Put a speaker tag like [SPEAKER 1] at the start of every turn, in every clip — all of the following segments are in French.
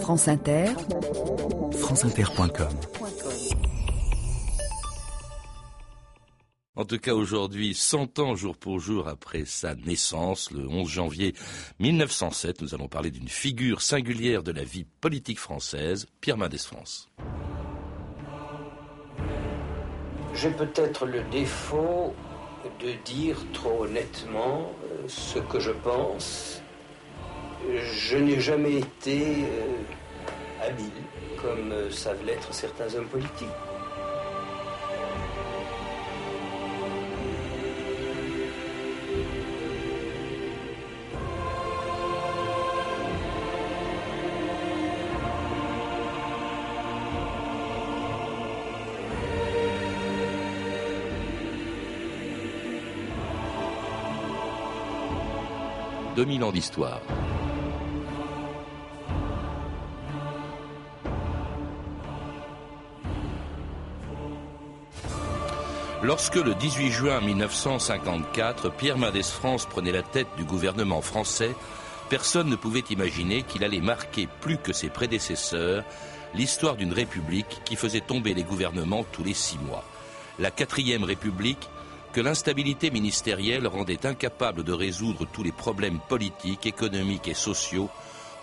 [SPEAKER 1] France Inter,
[SPEAKER 2] franceinter.com.
[SPEAKER 3] En tout cas, aujourd'hui, 100 ans jour pour jour après sa naissance, le 11 janvier 1907, nous allons parler d'une figure singulière de la vie politique française, Pierre Mendès France.
[SPEAKER 4] J'ai peut-être le défaut de dire trop honnêtement euh, ce que je pense. Je n'ai jamais été euh, habile, comme euh, savent l'être certains hommes politiques.
[SPEAKER 3] 2000 ans d'histoire. Lorsque le 18 juin 1954, Pierre Mendès France prenait la tête du gouvernement français, personne ne pouvait imaginer qu'il allait marquer plus que ses prédécesseurs l'histoire d'une république qui faisait tomber les gouvernements tous les six mois. La quatrième république que l'instabilité ministérielle rendait incapable de résoudre tous les problèmes politiques, économiques et sociaux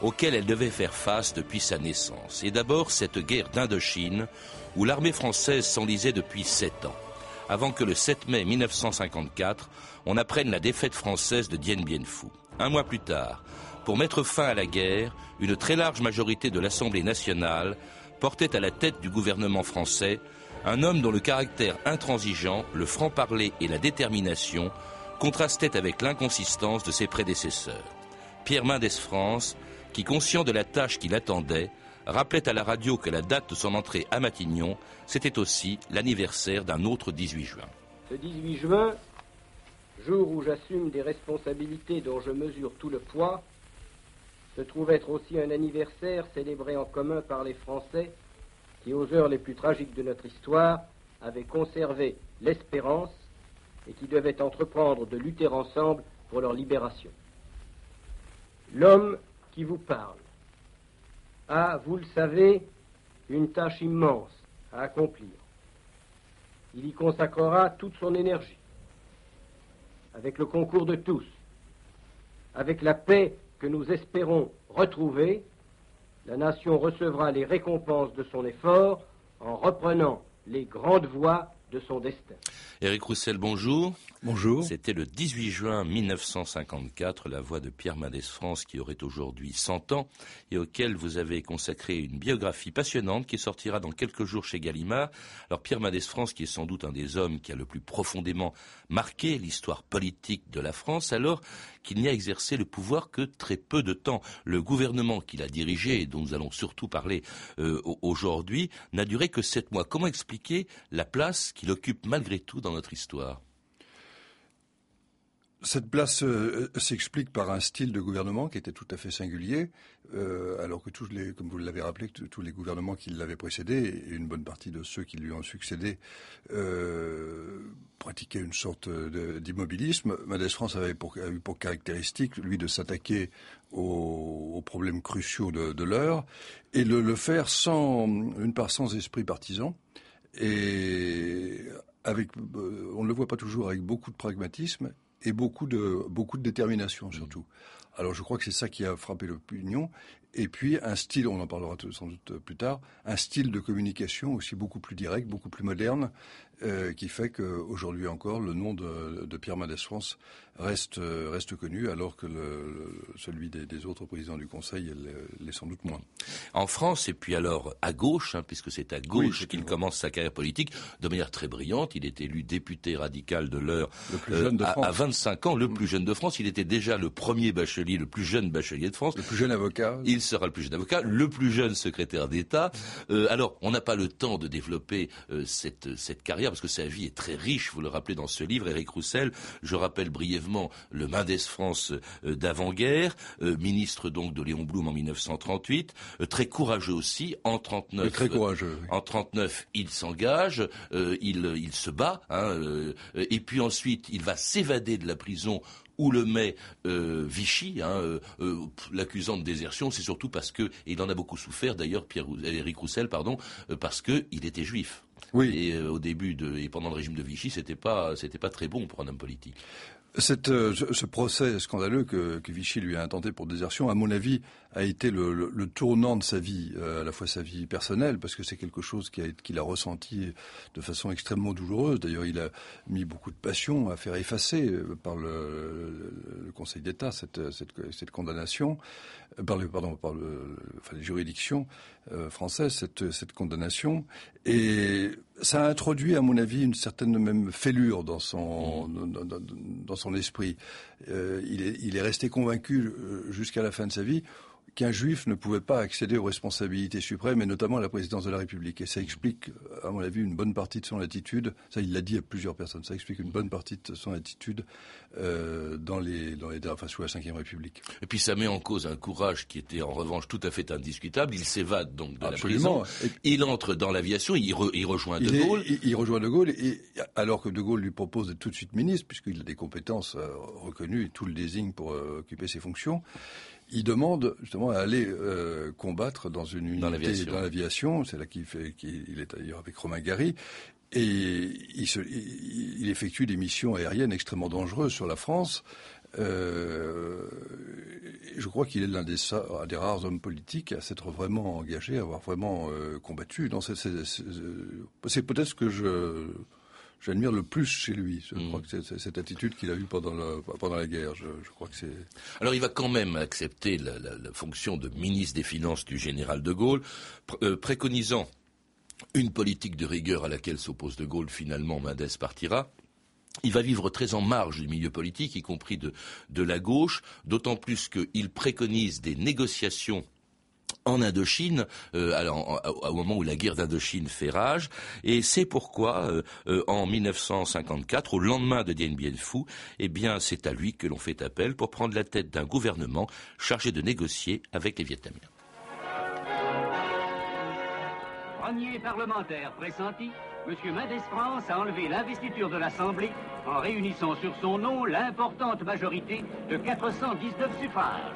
[SPEAKER 3] auxquels elle devait faire face depuis sa naissance. Et d'abord cette guerre d'Indochine, où l'armée française s'enlisait depuis sept ans, avant que le 7 mai 1954, on apprenne la défaite française de Dien Bien Phu. Un mois plus tard, pour mettre fin à la guerre, une très large majorité de l'Assemblée nationale portait à la tête du gouvernement français un homme dont le caractère intransigeant, le franc-parler et la détermination contrastaient avec l'inconsistance de ses prédécesseurs. Pierre Mendès France, qui conscient de la tâche qui l'attendait, rappelait à la radio que la date de son entrée à Matignon, c'était aussi l'anniversaire d'un autre 18 juin.
[SPEAKER 4] Ce 18 juin, jour où j'assume des responsabilités dont je mesure tout le poids, se trouve être aussi un anniversaire célébré en commun par les Français qui, aux heures les plus tragiques de notre histoire, avaient conservé l'espérance et qui devaient entreprendre de lutter ensemble pour leur libération. L'homme qui vous parle a, vous le savez, une tâche immense à accomplir. Il y consacrera toute son énergie, avec le concours de tous, avec la paix que nous espérons retrouver la nation recevra les récompenses de son effort en reprenant les grandes voies de son destin.
[SPEAKER 3] Éric Roussel, bonjour.
[SPEAKER 2] Bonjour.
[SPEAKER 3] C'était le 18 juin 1954, la voix de Pierre Mendès France qui aurait aujourd'hui 100 ans et auquel vous avez consacré une biographie passionnante qui sortira dans quelques jours chez Gallimard. Alors Pierre Mendès France qui est sans doute un des hommes qui a le plus profondément marqué l'histoire politique de la France alors qu'il n'y a exercé le pouvoir que très peu de temps. Le gouvernement qu'il a dirigé et dont nous allons surtout parler euh, aujourd'hui n'a duré que sept mois. Comment expliquer la place qu'il occupe malgré tout dans notre histoire
[SPEAKER 2] cette place euh, s'explique par un style de gouvernement qui était tout à fait singulier, euh, alors que tous les, comme vous l'avez rappelé, tous les gouvernements qui l'avaient précédé et une bonne partie de ceux qui lui ont succédé euh, pratiquaient une sorte d'immobilisme. Madès France avait pour, eu pour caractéristique, lui, de s'attaquer aux, problèmes cruciaux de, de l'heure et le, le faire sans une part sans esprit partisan et avec, on ne le voit pas toujours avec beaucoup de pragmatisme et beaucoup de, beaucoup de détermination surtout. Alors je crois que c'est ça qui a frappé l'opinion. Et puis un style, on en parlera sans doute plus tard, un style de communication aussi beaucoup plus direct, beaucoup plus moderne, euh, qui fait qu'aujourd'hui encore, le nom de, de Pierre Mendès France reste, reste connu, alors que le, celui des, autres présidents du Conseil l'est sans doute moins.
[SPEAKER 3] En France, et puis alors à gauche, hein, puisque c'est à gauche qu'il commence sa carrière politique, de manière très brillante, il est élu député radical de l'heure euh, à, à, 25 ans, le mm. plus jeune de France. Il était déjà le premier bachelier, le plus jeune bachelier de France.
[SPEAKER 2] Le plus jeune avocat.
[SPEAKER 3] Il sera le plus jeune avocat, le plus jeune secrétaire d'État. Euh, alors, on n'a pas le temps de développer euh, cette, cette carrière parce que sa vie est très riche, vous le rappelez dans ce livre, Éric Roussel. Je rappelle brièvement le Mendès France euh, d'avant-guerre, ministre donc de Léon Blum en 1938, euh, très courageux aussi. En 39,
[SPEAKER 2] très courageux.
[SPEAKER 3] En 39, il s'engage, il, il se bat, hein, et puis ensuite il va s'évader de la prison où le met Vichy, hein, l'accusant de désertion, c'est surtout parce que, et il en a beaucoup souffert d'ailleurs, Pierre Éric Roussel, pardon, parce qu'il était juif. Oui. Et au début de, et pendant le régime de Vichy, c'était pas, c'était pas très bon pour un homme politique.
[SPEAKER 2] Euh, ce procès scandaleux que, Vichy lui a intenté pour désertion, à mon avis, a été le, le, tournant de sa vie, euh, à la fois sa vie personnelle, parce que c'est quelque chose qu'il a, ressenti de façon extrêmement douloureuse. D'ailleurs, il a mis beaucoup de passion à faire effacer euh, par le, Conseil d'État cette, cette, cette, condamnation, par, le, pardon, par le, enfin, les juridictions euh, françaises, cette, cette condamnation. Et ça a introduit, à mon avis, une certaine même fêlure dans son, dans, dans, dans son esprit. Euh, il, est, il, est, resté convaincu euh, jusqu'à la fin de sa vie qu'un juif ne pouvait pas accéder aux responsabilités suprêmes et notamment à la présidence de la République. Et ça explique, à mon avis, une bonne partie de son attitude. Ça, il l'a dit à plusieurs personnes. Ça explique une bonne partie de son attitude euh, dans les, dans les, enfin, sous la Ve République.
[SPEAKER 3] Et puis ça met en cause un courage qui était en revanche tout à fait indiscutable. Il s'évade donc de Absolument. la prison. Il entre dans l'aviation. Il, il, rejoint De Gaulle.
[SPEAKER 2] il, rejoint De Gaulle et alors que De Gaulle lui propose d'être tout de suite ministre, puisqu'il a des compétences euh, reconnues et tout le désigne pour euh, occuper ses fonctions il demande justement à aller euh, combattre dans une unité dans l'aviation. C'est là qu'il fait, qu'il est d'ailleurs avec Romain Gary. Et il, se, il, effectue des missions aériennes extrêmement dangereuses sur la France. Euh, je crois qu'il est l'un des, des, rares hommes politiques à s'être vraiment engagé, à avoir vraiment euh, combattu. C'est peut-être ce que je j'admire le plus chez lui. Je crois mm. que c'est cette attitude qu'il a eue pendant la, pendant la guerre. Je, je crois que c'est.
[SPEAKER 3] Alors il va quand même accepter la, la, la, fonction de ministre des Finances du général de Gaulle, euh, préconisant une politique de rigueur à laquelle s'oppose de Gaulle. Finalement, Mendes partira. Il va vivre très en marge du milieu politique, y compris de, de la gauche, d'autant plus qu'il préconise des négociations en Indochine, euh, alors, au moment où la guerre d'Indochine fait rage, et c'est pourquoi, euh, euh, en 1954, au lendemain de Dien Bien Phu, eh bien, c'est à lui que l'on fait appel pour prendre la tête d'un gouvernement chargé de négocier avec les Vietnamiens.
[SPEAKER 1] Premier parlementaire pressenti, M. Mendes France a enlevé l'investiture de l'Assemblée en réunissant sur son nom l'importante majorité de 419 suffrages.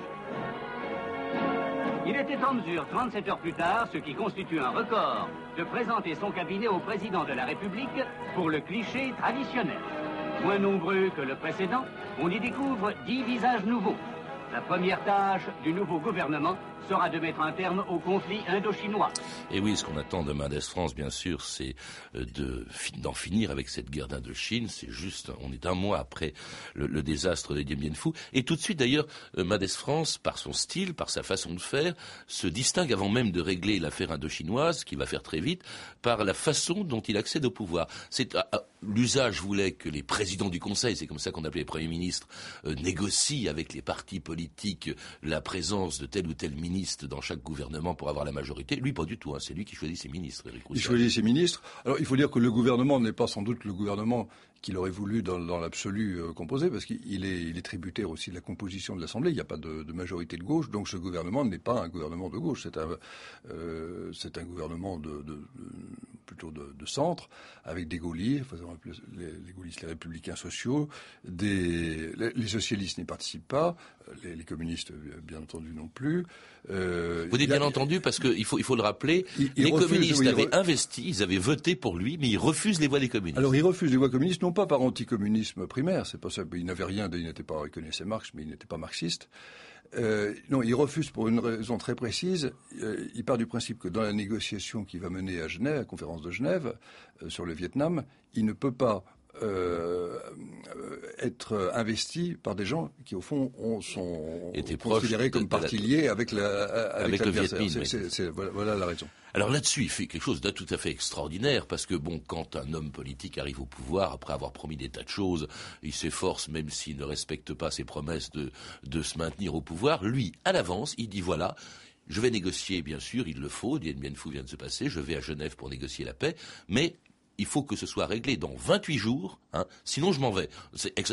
[SPEAKER 1] Il était en mesure, 37 heures plus tard, ce qui constitue un record, de présenter son cabinet au président de la République pour le cliché traditionnel. Moins nombreux que le précédent, on y découvre dix visages nouveaux. La première tâche du nouveau gouvernement sera de mettre un terme au conflit indo-chinois.
[SPEAKER 3] Et oui, ce qu'on attend de Mendes France, bien sûr, c'est euh, d'en finir avec cette guerre d'Indochine. C'est juste, on est un mois après le, désastre de Dien Bien Phu. Et tout de suite, d'ailleurs, euh, Mendes France, par son style, par sa façon de faire, se distingue avant même de régler l'affaire indochinoise, qui va faire très vite, par la façon dont il accède au pouvoir. C'est ah, ah, l'usage voulait que les présidents du Conseil, c'est comme ça qu'on appelait les premiers ministres, euh, négocient avec les partis politiques la présence de tel ou tel ministre dans chaque gouvernement pour avoir la majorité. Lui, pas du tout. Hein. C'est lui qui choisit ses ministres,
[SPEAKER 2] Il choisit ses ministres. Alors, il faut dire que le gouvernement n'est pas sans doute le gouvernement qu'il aurait voulu dans, dans l'absolu euh, composer, parce qu'il est, il est tributaire aussi de la composition de l'Assemblée. Il n'y a pas de, de, majorité de gauche, donc ce gouvernement n'est pas un gouvernement de gauche. C'est un, euh, un gouvernement de, de, plutôt de, centre, avec des gaullistes, les, les gaullistes, les républicains sociaux, des, les, socialistes n'y participent pas, les, les, communistes, bien entendu, non plus.
[SPEAKER 3] Euh, Vous dites bien entendu parce qu'il faut, il faut le rappeler, les communistes avaient investi, ils avaient voté pour lui, mais ils refusent les voix des communistes.
[SPEAKER 2] Alors ils refusent les voix communistes, non pas par anticommunisme primaire, c'est pas ça, il n'avait rien, il n'était pas reconnaissait Marx, mais il n'était pas marxiste. Euh, non, il refuse pour une raison très précise. Euh, il part du principe que dans la négociation qui va mener à Genève, à la conférence de Genève, euh, sur le Vietnam, il ne peut pas euh, être investi par des gens qui, au fond, ont, sont considérés comme partis liés avec, la, avec, avec le Vietnam. Voilà, voilà la raison.
[SPEAKER 3] Alors là-dessus, il fait quelque chose de tout à fait extraordinaire, parce que bon, quand un homme politique arrive au pouvoir, après avoir promis des tas de choses, il s'efforce, même s'il ne respecte pas ses promesses, de, de se maintenir au pouvoir. Lui, à l'avance, il dit voilà, je vais négocier, bien sûr, il le faut, Dien Bien Phu vient de se passer, je vais à Genève pour négocier la paix, mais il faut que ce soit réglé dans 28 jours, hein, sinon je m'en vais.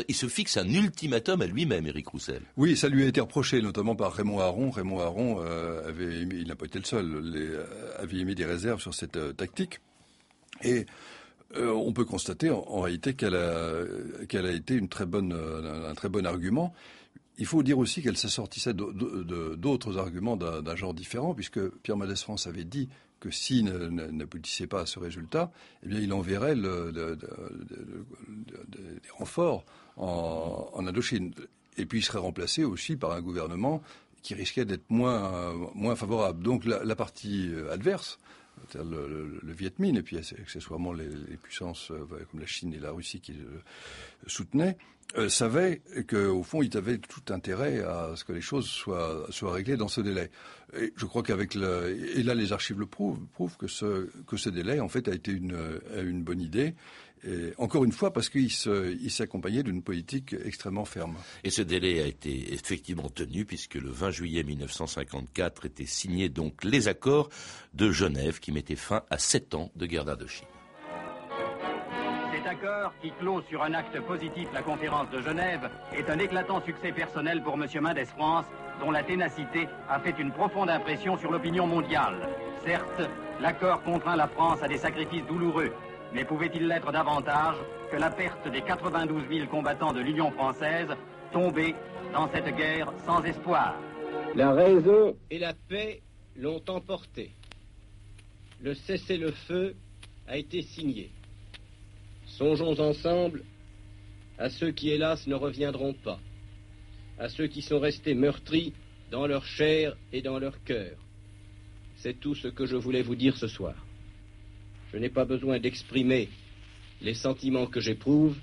[SPEAKER 3] Il se fixe un ultimatum à lui-même, Éric Roussel.
[SPEAKER 2] Oui, ça lui a été reproché, notamment par Raymond Aron. Raymond Aron euh, avait il n'a pas été le seul, euh, avait émis des réserves sur cette euh, tactique. Et on peut constater en, réalité qu'elle a, été un très bon argument. Il faut dire aussi qu'elle s'assortissait d'autres arguments d'un genre différent, puisque Pierre Mendès France avait dit que s'il n'aboutissait pas à ce résultat, eh il enverrait des renforts en, Indochine. Et puis il serait remplacé aussi par un gouvernement qui risquait d'être moins favorable. Donc la, partie adverse, le, le, Viet Minh, et puis accessoirement les, les puissances euh, comme la Chine et la Russie qui le soutenaient, euh, savait qu'au fond, il avait tout intérêt à ce que les choses soient, soient réglées dans ce délai. Et je crois qu'avec le, et là, les archives le prouvent, prouvent que ce, que ce délai, en fait, a été une, une bonne idée. Et encore une fois, parce qu'il s'accompagnait d'une politique extrêmement ferme.
[SPEAKER 3] Et ce délai a été effectivement tenu, puisque le 20 juillet 1954 étaient signés donc les accords de Genève qui mettaient fin à sept ans de guerre d'Indochine
[SPEAKER 1] accord, qui clôt sur un acte positif la conférence de Genève, est un éclatant succès personnel pour M. Mendes France, dont la ténacité a fait une profonde impression sur l'opinion mondiale. Certes, l'accord contraint la France à des sacrifices douloureux, mais pouvait-il l'être davantage que la perte des 92 000 combattants de l'Union française tombés dans cette guerre sans espoir?
[SPEAKER 4] La raison et la paix l'ont emporté. Le cessez-le-feu a été signé. Songeons ensemble à ceux qui, hélas, ne reviendront pas, à ceux qui sont restés meurtris dans leur chair et dans leur cœur. C'est tout ce que je voulais vous dire ce soir. Je n'ai pas besoin d'exprimer les sentiments que j'éprouve,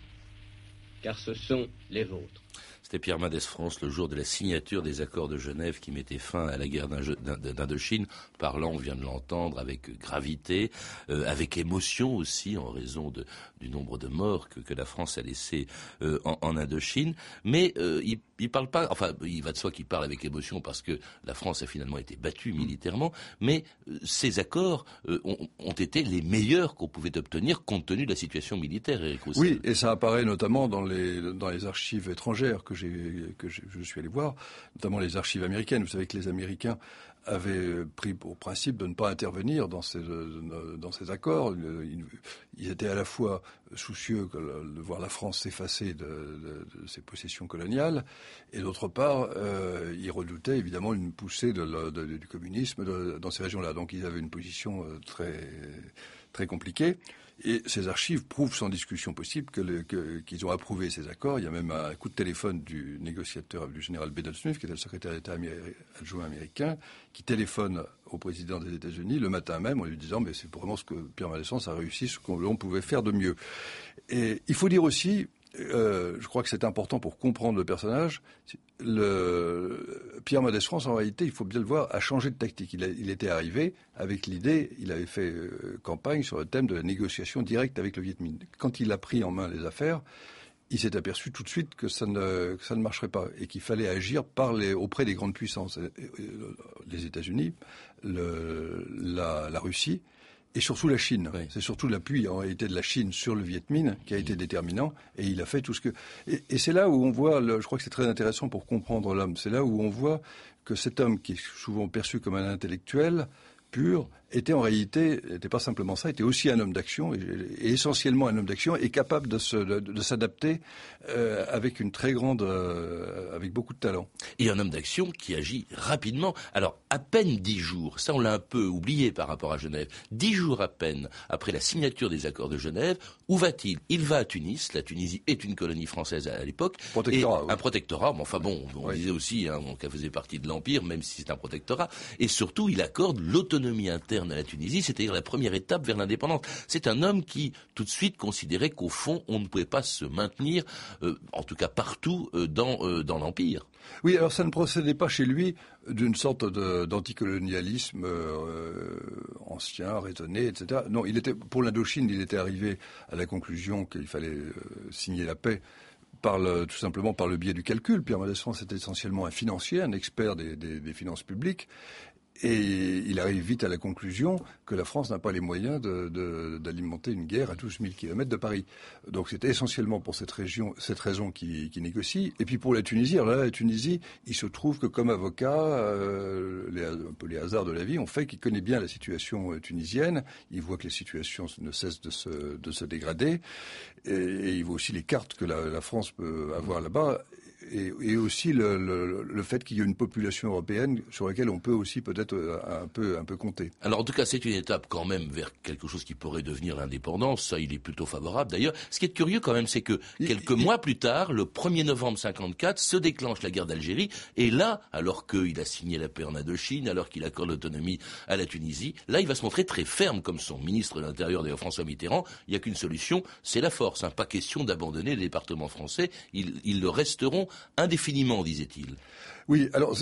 [SPEAKER 4] car ce sont les vôtres.
[SPEAKER 3] C'était Pierre Mendès France le jour de la signature des accords de Genève qui mettait fin à la guerre d'Indochine, parlant, on vient de l'entendre, avec gravité, euh, avec émotion aussi, en raison du nombre de morts que, la France a laissé euh, en, Indochine. Mais euh, il, parle pas, enfin, il va de soi qu'il parle avec émotion parce que la France a finalement été battue militairement, mais ces accords ont, été les meilleurs qu'on pouvait obtenir compte tenu de la situation militaire, Eric.
[SPEAKER 2] Oui, et ça apparaît notamment dans les, dans les archives étrangères que que je suis allé voir, notamment les archives américaines. Vous savez que les Américains avaient pris pour principe de ne pas intervenir dans ces, dans ces accords. Ils étaient à la fois soucieux de voir la France s'effacer de, ses possessions coloniales, et d'autre part, euh, ils redoutaient évidemment une poussée du communisme dans ces régions-là. Donc ils avaient une position euh, très, très compliquée. Et ces archives prouvent sans discussion possible qu'ils ont approuvé ces accords. Il y a même un coup de téléphone du négociateur, du général Bedell Smith, qui était le secrétaire d'État adjoint américain, qui téléphone au président des États-Unis le matin même en lui disant mais c'est vraiment ce que Pierre Malescence a réussi, ce qu'on pouvait faire de mieux. Et il faut dire aussi, euh, je crois que c'est important pour comprendre le personnage. Le, Pierre Mendès France, en réalité, il faut bien le voir, a changé de tactique. Il, était arrivé avec l'idée, il avait fait euh, campagne sur le thème de la négociation directe avec le Viet Minh. Quand il a pris en main les affaires, il s'est aperçu tout de suite que ça ne, ça ne marcherait pas et qu'il fallait agir auprès des grandes puissances, les États-Unis, la Russie et surtout la Chine. C'est surtout l'appui en réalité de la Chine sur le Viet Minh qui a été déterminant et il a fait tout ce que. Et, c'est là où on voit, je crois que c'est très intéressant pour comprendre l'homme, c'est là où on voit que cet homme qui est souvent perçu comme un intellectuel pur était en réalité, n'était pas simplement ça, était aussi un homme d'action, et, essentiellement un homme d'action, et capable de, de, s'adapter euh, avec une très grande, euh, avec beaucoup de talent.
[SPEAKER 3] Et un homme d'action qui agit rapidement. Alors, à peine dix jours, ça on l'a un peu oublié par rapport à Genève, dix jours à peine après la signature des accords de Genève, où va-t-il? Il va à Tunis, la Tunisie est une colonie française à, l'époque.
[SPEAKER 2] Protectorat,
[SPEAKER 3] Un protectorat, mais enfin bon, on disait aussi hein, qu'elle faisait partie de l'Empire, même si c'est un protectorat. Et surtout, il accorde l'autonomie interne à la Tunisie, c'est-à-dire la première étape vers l'indépendance. C'est un homme qui, tout de suite, considérait qu'au fond, on ne pouvait pas se maintenir, euh, en tout cas partout, euh, dans, euh, dans l'Empire.
[SPEAKER 2] Oui, alors ça ne procédait pas chez lui d'une sorte d'anticolonialisme ancien, raisonné, etc. Non, il était pour l'Indochine, il était arrivé à la conclusion qu'il fallait signer la paix par tout simplement par le biais du calcul. Pierre Mendès France était essentiellement un financier, un expert des finances publiques, Et il arrive vite à la conclusion que la France n'a pas les moyens d'alimenter une guerre à 12 000 km de Paris. Donc c'était essentiellement pour cette, région, cette raison qui, négocie. Et puis pour la Tunisie, alors là, la Tunisie, il se trouve que comme avocat, euh, les, un peu les hasards de la vie ont fait qu'il connaît bien la situation euh, tunisienne. Il voit que les situations ne cessent de se, de se dégrader. Et, il voit aussi les cartes que la, la France peut avoir là-bas et, et, aussi le, le, le fait qu'il y ait une population européenne sur laquelle on peut aussi peut-être euh, un peu, un peu compter.
[SPEAKER 3] Alors en tout cas, c'est une étape quand même vers quelque chose qui pourrait devenir l'indépendance. Ça, il est plutôt favorable. D'ailleurs, ce qui est curieux quand même, c'est que quelques mois plus tard, le 1er novembre 54, se déclenche la guerre d'Algérie. Et là, alors qu'il a signé la paix en Indochine, alors qu'il accorde l'autonomie à la Tunisie, là, il va se montrer très ferme comme son ministre de l'Intérieur, d'ailleurs François Mitterrand. Il n'y a qu'une solution, c'est la force. Hein. Pas question d'abandonner les départements français. Ils, ils le resteront indéfiniment, disait-il.
[SPEAKER 2] Oui, alors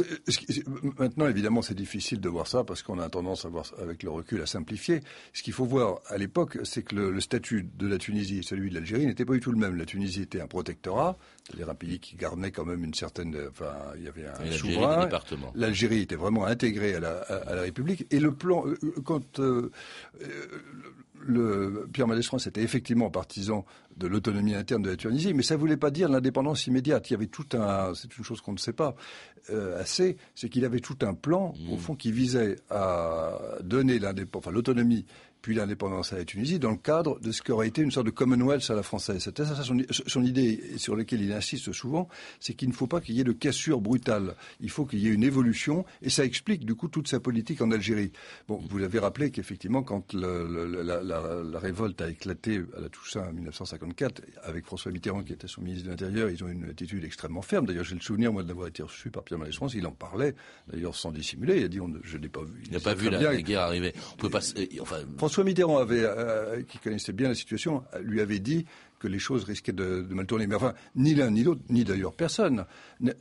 [SPEAKER 2] maintenant évidemment c'est difficile de voir ça parce qu'on a tendance à voir avec le recul à simplifier. Ce qu'il faut voir à l'époque, c'est que le, statut de la Tunisie et celui de l'Algérie n'était pas du tout le même. La Tunisie était un protectorat, c'est-à-dire un pays qui garnait quand même une certaine, enfin il y avait un souverain. L'Algérie était vraiment intégrée à la, à, la, République et le plan euh, quand euh, le, Pierre Mendès France était effectivement partisan de l'autonomie interne de la Tunisie, mais ça ne voulait pas dire l'indépendance immédiate. Il y avait tout un, c'est une chose qu'on ne sait pas euh, assez, c'est qu'il avait tout un plan, au mmh. fond, qui visait à donner enfin, l'autonomie puis l'indépendance à la Tunisie, dans le cadre de ce qui aurait été une sorte de Commonwealth à la française. C'était ça son, idée, sur laquelle il insiste souvent, c'est qu'il ne faut pas qu'il y ait de cassure brutale. Il faut qu'il y ait une évolution, et ça explique du coup toute sa politique en Algérie. Bon, vous l'avez rappelé qu'effectivement, quand la, révolte a éclaté à la Toussaint en 1954, avec François Mitterrand qui était son ministre de l'Intérieur, ils ont une attitude extrêmement ferme. D'ailleurs, j'ai le souvenir, moi, d'avoir été reçu par Pierre Mendès il en parlait, d'ailleurs sans dissimuler, il a dit, on, je n'ai pas vu.
[SPEAKER 3] Il n'a pas vu la, guerre arriver. On peut pas,
[SPEAKER 2] enfin, François Mitterrand euh, qui connaissait bien la situation, lui avait dit que les choses risquaient de, mal tourner. Mais enfin, ni l'un ni l'autre, ni d'ailleurs personne,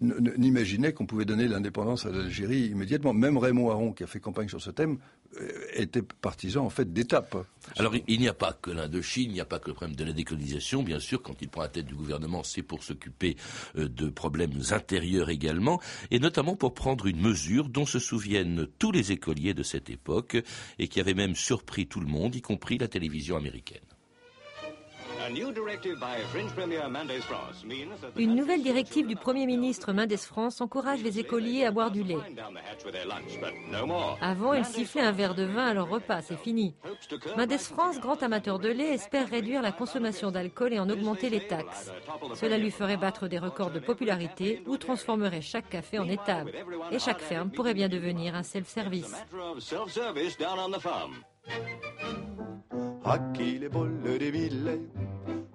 [SPEAKER 2] n'imaginait qu'on pouvait donner l'indépendance à l'Algérie immédiatement. Même Raymond Aron, qui a fait campagne sur ce thème, euh, était partisan en fait d'étapes.
[SPEAKER 3] Alors il n'y a pas que l'Indochine, il n'y a pas que le problème de la décolonisation. Bien sûr, quand il prend la tête du gouvernement, c'est pour s'occuper euh, de problèmes intérieurs également, et notamment pour prendre une mesure dont se souviennent tous les écoliers de cette époque et qui avait même surpris tout le monde, y compris la télévision américaine.
[SPEAKER 5] Une nouvelle directive du Premier ministre Mendes France encourage les écoliers à boire du lait. Avant, ils sifflaient un verre de vin à leur repas, c'est fini. Mendes France, grand amateur de lait, espère réduire la consommation d'alcool et en augmenter les taxes. Cela lui ferait battre des records de popularité ou transformerait chaque café en étable. Et chaque ferme pourrait bien devenir un self-service.
[SPEAKER 6] À qui les boules le lait?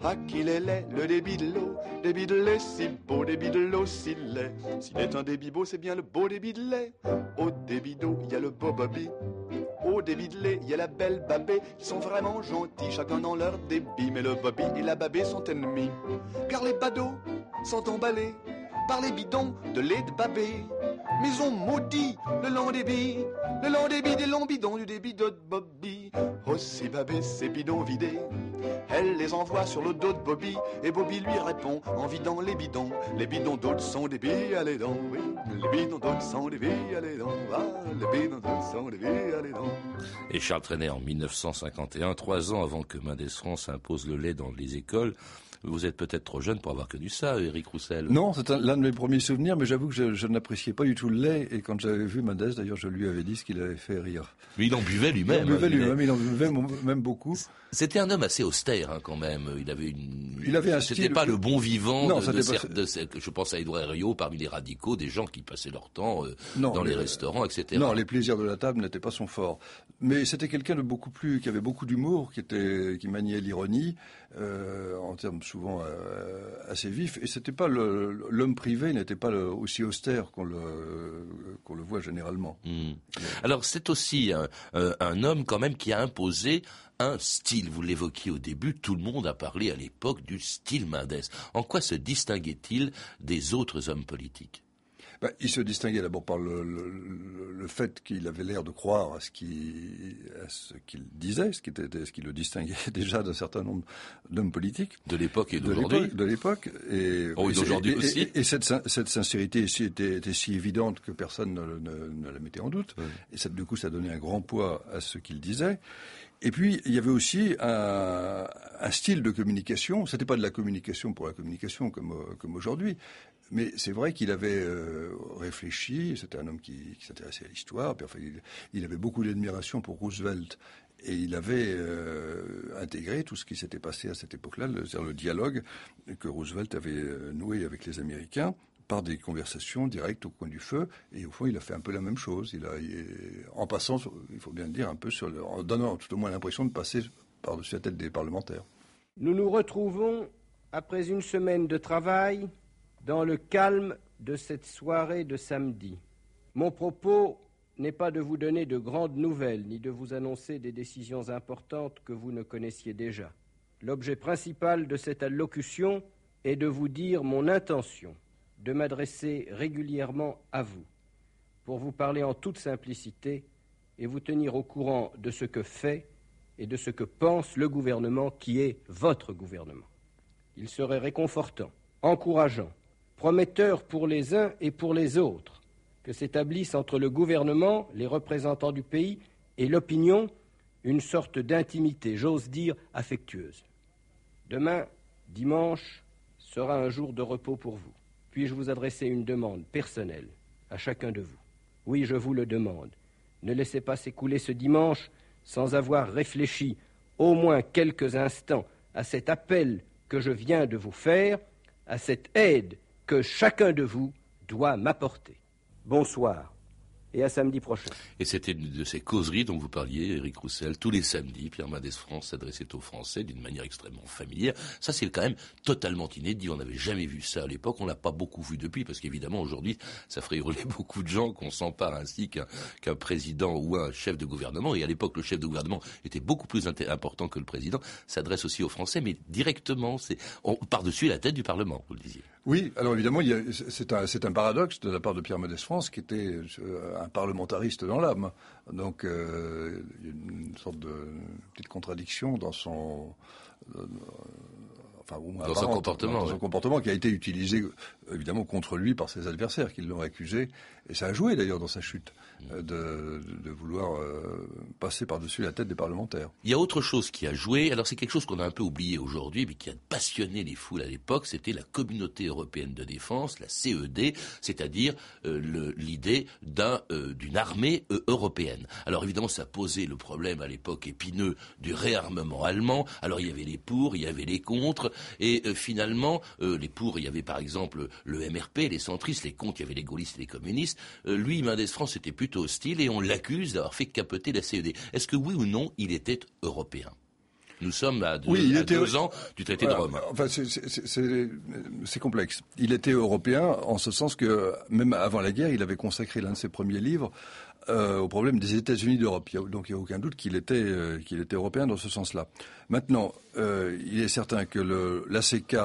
[SPEAKER 6] À qui les lait le débit de l'eau? Débit de lait si beau, débit de l'eau si lait S'il est un débit beau, c'est bien le beau débit de lait. Au débit d'eau, il y a le beau Bobby au débit de lait, il y a la belle Babé, qui sont vraiment gentils, chacun dans leur débit. Mais le Bobby et la Babé sont ennemis, car les badauds sont emballés par les bidons de lait de Babé. Mais on maudit le long débit, le long débit des longs bidons du débit de Bobby. Aussi Babé ses bidons vidés, elle les envoie sur le dos de Bobby et Bobby lui répond en vidant les bidons. Les bidons d'autres sont des billes à les oui. Les bidons d'autres sont des billes à les ah, les bidons d'autres sont des billes à les.
[SPEAKER 3] Et Charles Trenet en 1951, trois ans avant que Mendes France impose le lait dans les écoles, vous êtes peut-être trop jeune pour avoir connu ça, Eric Roussel.
[SPEAKER 2] Non, c'est l'un de mes premiers souvenirs, mais j'avoue que je, n'appréciais pas du tout le lait. Et quand j'avais vu Mendes, d'ailleurs, je lui avais dit ce qu'il avait fait rire.
[SPEAKER 3] Mais il en buvait lui-même.
[SPEAKER 2] Il en buvait lui-même, il en buvait même beaucoup.
[SPEAKER 3] C'était un homme assez austère, hein, quand même. Il avait une.
[SPEAKER 2] Il avait un
[SPEAKER 3] C'était pas le bon vivant. Non, de, de, je pense à Edouard Herriot, parmi les radicaux, des gens qui passaient leur temps euh, dans les, restaurants, etc.
[SPEAKER 2] Non, les plaisirs de la table n'étaient pas son fort. Mais c'était quelqu'un de beaucoup plus, qui avait beaucoup d'humour, qui était, qui maniait l'ironie, euh, en termes souvent euh, assez vifs. Et c'était pas l'homme privé n'était pas aussi austère qu'on le qu'on le voit généralement. Hmm.
[SPEAKER 3] Alors c'est aussi un, un, homme quand même qui a imposé un style. Vous l'évoquiez au début, tout le monde a parlé à l'époque du style Mendes. En quoi se distinguait-il des autres hommes politiques?
[SPEAKER 2] Bah, Il se distinguait d'abord par le, le, fait qu'il avait l'air de croire à ce qu'il disait, ce qui, était, ce qui le distinguait déjà d'un certain nombre d'hommes politiques.
[SPEAKER 3] De l'époque et d'aujourd'hui.
[SPEAKER 2] De l'époque. Et,
[SPEAKER 3] oh, d'aujourd'hui aussi.
[SPEAKER 2] Et, cette, cette, sincérité était, était, si évidente que personne ne, ne, la mettait en doute. Et ça, du coup, ça donnait un grand poids à ce qu'il disait. Et puis, il y avait aussi un, un style de communication. C'était pas de la communication pour la communication comme, comme aujourd'hui. Mais c'est vrai qu'il avait euh, réfléchi. C'était un homme qui, s'intéressait à l'histoire. Enfin, il, avait beaucoup d'admiration pour Roosevelt. Et il avait euh, intégré tout ce qui s'était passé à cette époque-là, c'est-à-dire le dialogue que Roosevelt avait euh, noué avec les Américains par des conversations directes au coin du feu. Et au fond, il a fait un peu la même chose. Il a, en passant, il faut bien le dire, un peu sur en donnant tout au moins l'impression de passer par-dessus la tête des parlementaires.
[SPEAKER 4] Nous nous retrouvons après une semaine de travail dans le calme de cette soirée de samedi. Mon propos n'est pas de vous donner de grandes nouvelles, ni de vous annoncer des décisions importantes que vous ne connaissiez déjà. L'objet principal de cette allocution est de vous dire mon intention de m'adresser régulièrement à vous, pour vous parler en toute simplicité et vous tenir au courant de ce que fait et de ce que pense le gouvernement qui est votre gouvernement. Il serait réconfortant, encourageant, prometteur pour les uns et pour les autres que s'établisse entre le gouvernement, les représentants du pays et l'opinion une sorte d'intimité, j'ose dire affectueuse. Demain, dimanche, sera un jour de repos pour vous. Puis-je vous adresser une demande personnelle à chacun de vous? Oui, je vous le demande. Ne laissez pas s'écouler ce dimanche sans avoir réfléchi au moins quelques instants à cet appel que je viens de vous faire, à cette aide que chacun de vous doit m'apporter. Bonsoir et à samedi prochain.
[SPEAKER 3] Et c'était une de ces causeries dont vous parliez, Eric Roussel. Tous les samedis, Pierre Mendès France s'adressait aux Français d'une manière extrêmement familière. Ça, c'est quand même totalement inédit. On n'avait jamais vu ça à l'époque. On l'a pas beaucoup vu depuis, parce qu'évidemment, aujourd'hui, ça ferait hurler beaucoup de gens qu'on s'empare ainsi qu'un président ou un chef de gouvernement. Et à l'époque, le chef de gouvernement était beaucoup plus important que le président. S'adresse aussi aux Français, mais directement, c'est par-dessus la tête du Parlement, vous le disiez.
[SPEAKER 2] Oui, alors évidemment, c'est un, un, paradoxe de la part de Pierre Mendès France, qui était euh, un parlementariste dans l'âme. Donc, euh, il y a une sorte de petite contradiction dans son.
[SPEAKER 3] Euh, dans son comportement.
[SPEAKER 2] Dans, son comportement qui a été utilisé évidemment contre lui par ses adversaires qui l'ont accusé. Et ça a joué d'ailleurs dans sa chute. Euh, de, vouloir euh, passer par-dessus la tête des parlementaires.
[SPEAKER 3] Il y a autre chose qui a joué, alors c'est quelque chose qu'on a un peu oublié aujourd'hui, mais qui a passionné les foules à l'époque, c'était la communauté européenne de défense, la CED, c'est-à-dire euh, l'idée d'une armée européenne. Alors évidemment, ça posait le problème à l'époque épineux du réarmement allemand. Alors il y avait les pour, il y avait les contre, et finalement, les pour, il y avait par exemple le MRP, les centristes, les contre, il y avait les gaullistes et les communistes. lui, Mendes France, était plutôt hostile et on l'accuse d'avoir fait capoter la CED. Est-ce que oui ou non, il était européen? Nous sommes à deux, ans du traité de Rome.
[SPEAKER 2] Enfin, c'est complexe. Il était européen en ce sens que même avant la guerre, il avait consacré l'un de ses premiers livres euh, au problème des États-Unis d'Europe. Donc il n'y a aucun doute qu'il était, euh, qu'il était européen dans ce sens-là. Maintenant, euh, il est certain que l'ACK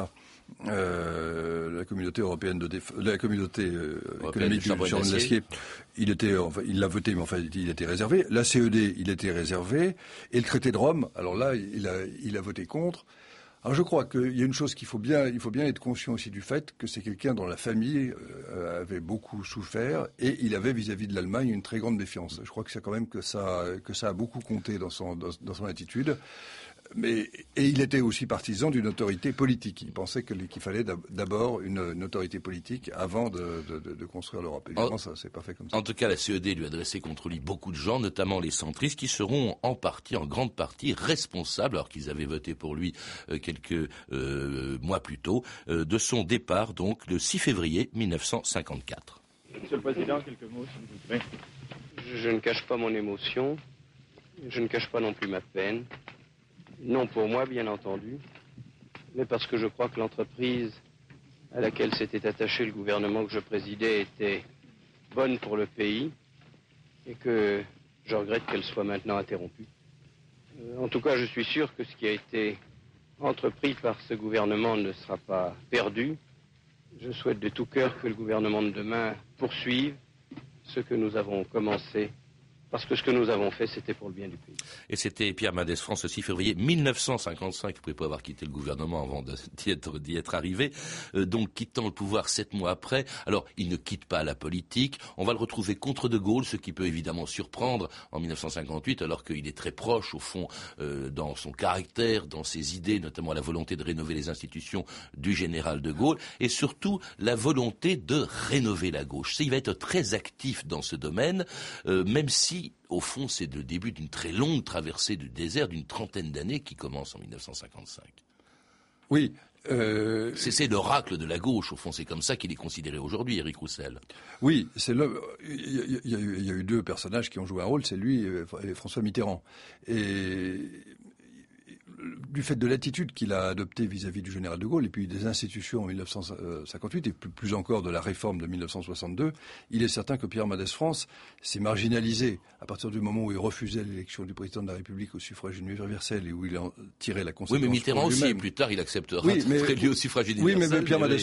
[SPEAKER 2] euh, la communauté européenne de la communauté euh, économique du charbon de l'acier, il était, enfin, il l'a voté, mais enfin, il était réservé. La CED, il était réservé, et le traité de Rome, alors là, il a, il a voté contre. Alors je crois qu'il y a une chose qu'il faut bien, il faut bien être conscient aussi du fait que c'est quelqu'un dont la famille euh, avait beaucoup souffert et il avait vis-à-vis de l'Allemagne une très grande défiance. Je crois que c'est quand même que ça, a beaucoup compté dans son attitude. Mais, et il était aussi partisan d'une autorité politique. Il pensait qu'il fallait d'abord une, autorité politique avant de, construire l'Europe. Évidemment, ça c'est pas fait comme ça.
[SPEAKER 3] En tout cas, la CED lui a dressé contre lui beaucoup de gens, notamment les centristes, qui seront en partie, en grande partie, responsables, alors qu'ils avaient voté pour lui euh, quelques euh, mois plus tôt, euh, de son départ, donc le 6 février 1954.
[SPEAKER 7] Monsieur le Président, quelques mots, s'il vous plaît.
[SPEAKER 4] je ne cache pas mon émotion. Je ne cache pas non plus ma peine. Non pour moi, bien entendu, mais parce que je crois que l'entreprise à laquelle s'était attaché le gouvernement que je présidais était bonne pour le pays et que je regrette qu'elle soit maintenant interrompue. Euh, en tout cas, je suis sûr que ce qui a été entrepris par ce gouvernement ne sera pas perdu Je souhaite de tout cœur que le gouvernement de demain poursuive ce que nous avons commencé parce que ce que nous avons fait, c'était pour le bien du pays.
[SPEAKER 3] Et c'était Pierre Mendès France, le 6 février 1955. Vous pouvez pas avoir quitté le gouvernement avant d'y être, être, arrivé. Euh, donc, quittant le pouvoir sept mois après. Alors, il ne quitte pas la politique. On va le retrouver contre De Gaulle, ce qui peut évidemment surprendre en 1958, alors qu'il est très proche, au fond, euh, dans son caractère, dans ses idées, notamment la volonté de rénover les institutions du général De Gaulle, et surtout la volonté de rénover la gauche. Il va être très actif dans ce domaine, euh, même si au fond, c'est le début d'une très longue traversée du désert d'une trentaine d'années qui commence en 1955.
[SPEAKER 2] Oui.
[SPEAKER 3] Euh... C'est l'oracle de la gauche, au fond, c'est comme ça qu'il est considéré aujourd'hui, Eric Roussel.
[SPEAKER 2] Oui, c'est il y, a eu deux personnages qui ont joué un rôle, c'est lui et François Mitterrand. Et du fait de l'attitude qu'il a adoptée vis-à-vis du général de Gaulle et puis des institutions en 1958 et plus, encore de la réforme de 1962, il est certain que Pierre Mendès France s'est marginalisé à partir du moment où il refusait l'élection du président de la République au suffrage universel et où il en tirait la conséquence.
[SPEAKER 3] Oui, mais Mitterrand aussi, plus tard, il acceptera oui, mais, lui au suffrage universel.
[SPEAKER 2] Oui, mais Pierre, Mendès,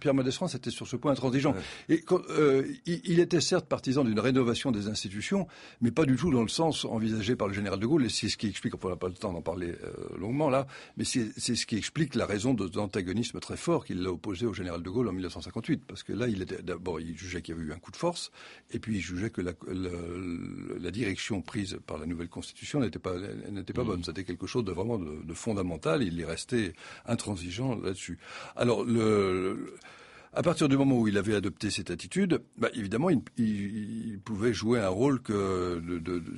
[SPEAKER 2] Pierre, France était sur ce point intransigeant. Et euh, il, était certes partisan d'une rénovation des institutions, mais pas du tout dans le sens envisagé par le général de Gaulle, et c'est ce qui explique, on n'a pas le temps d'en parler euh, longuement là, mais c'est ce qui explique la raison de l'antagonisme très fort qu'il a opposé au général de Gaulle en 1958, parce que là, il était d'abord, il jugeait qu'il y avait eu un coup de force, et puis il jugeait que la, la, direction prise par la nouvelle constitution n'était pas n'était pas mmh. bonne. C'était quelque chose de vraiment de, fondamental. il est resté intransigeant là-dessus. Alors le à partir du moment où il avait adopté cette attitude, bah, évidemment, il, pouvait jouer un rôle que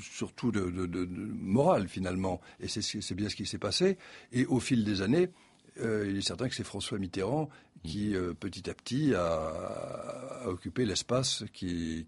[SPEAKER 2] surtout de, moral finalement, et c'est bien ce qui s'est passé. Et au fil des années, euh, il est certain que c'est François Mitterrand qui, euh, petit à petit, a, occupé l'espace qu'il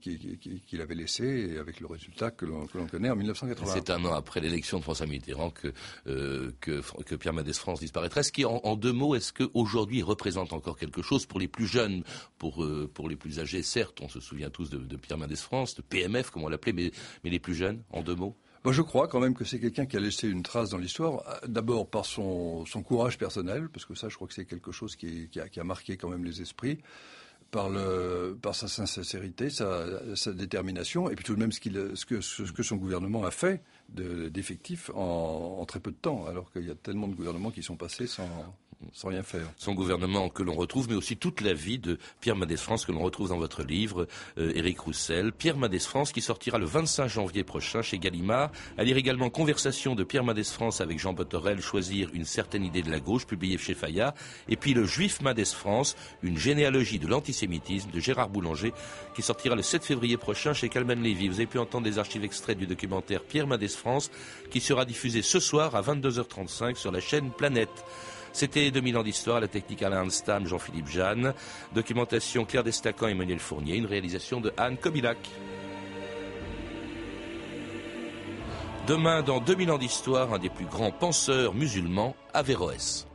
[SPEAKER 2] avait laissé, avec le résultat que l'on connaît en 1980.
[SPEAKER 3] C'est un an après l'élection de François Mitterrand que, euh, que, Pierre Mendès France disparaîtrait. Est-ce qu'en en, deux mots, est-ce qu'aujourd'hui il représente encore quelque chose pour les plus jeunes, pour, pour les plus âgés? Certes, on se souvient tous de, Pierre Mendès France, de PMF, comme on l'appelait, mais, mais les plus jeunes, en deux mots?
[SPEAKER 2] Je crois quand même que c'est quelqu'un qui a laissé une trace dans l'histoire, d'abord par son, son, courage personnel, parce que ça, je crois que c'est quelque chose qui, qui, a, qui, a, marqué quand même les esprits, par, le, par sa sincérité, sa, sa détermination, et puis tout de même ce, ce, que, ce, que, son gouvernement a fait d'effectifs en, en, très peu de temps, alors qu'il y a tellement de gouvernements qui sont passés sans, sans rien faire.
[SPEAKER 3] Son gouvernement que l'on retrouve, mais aussi toute la vie de Pierre Madès France que l'on retrouve dans votre livre, euh, Éric Roussel. Pierre Madès France qui sortira le 25 janvier prochain chez Gallimard. À lire également Conversation de Pierre Madès France avec Jean Botorel, Choisir une certaine idée de la gauche, publié chez Fayard. Et puis le Juif Madès France, une généalogie de l'antisémitisme de Gérard Boulanger, qui sortira le 7 février prochain chez Calman Lévy. Vous avez pu entendre des archives extraits du documentaire Pierre Madès France, qui sera diffusé ce soir à 22h35 sur la chaîne Planète. C'était 2000 ans d'histoire, la technique Alain Stam, Jean-Philippe Jeanne, documentation Claire Destacan Emmanuel Fournier, une réalisation de Anne Kobilac. Demain, dans 2000 ans d'histoire, un des plus grands penseurs musulmans, Averroès.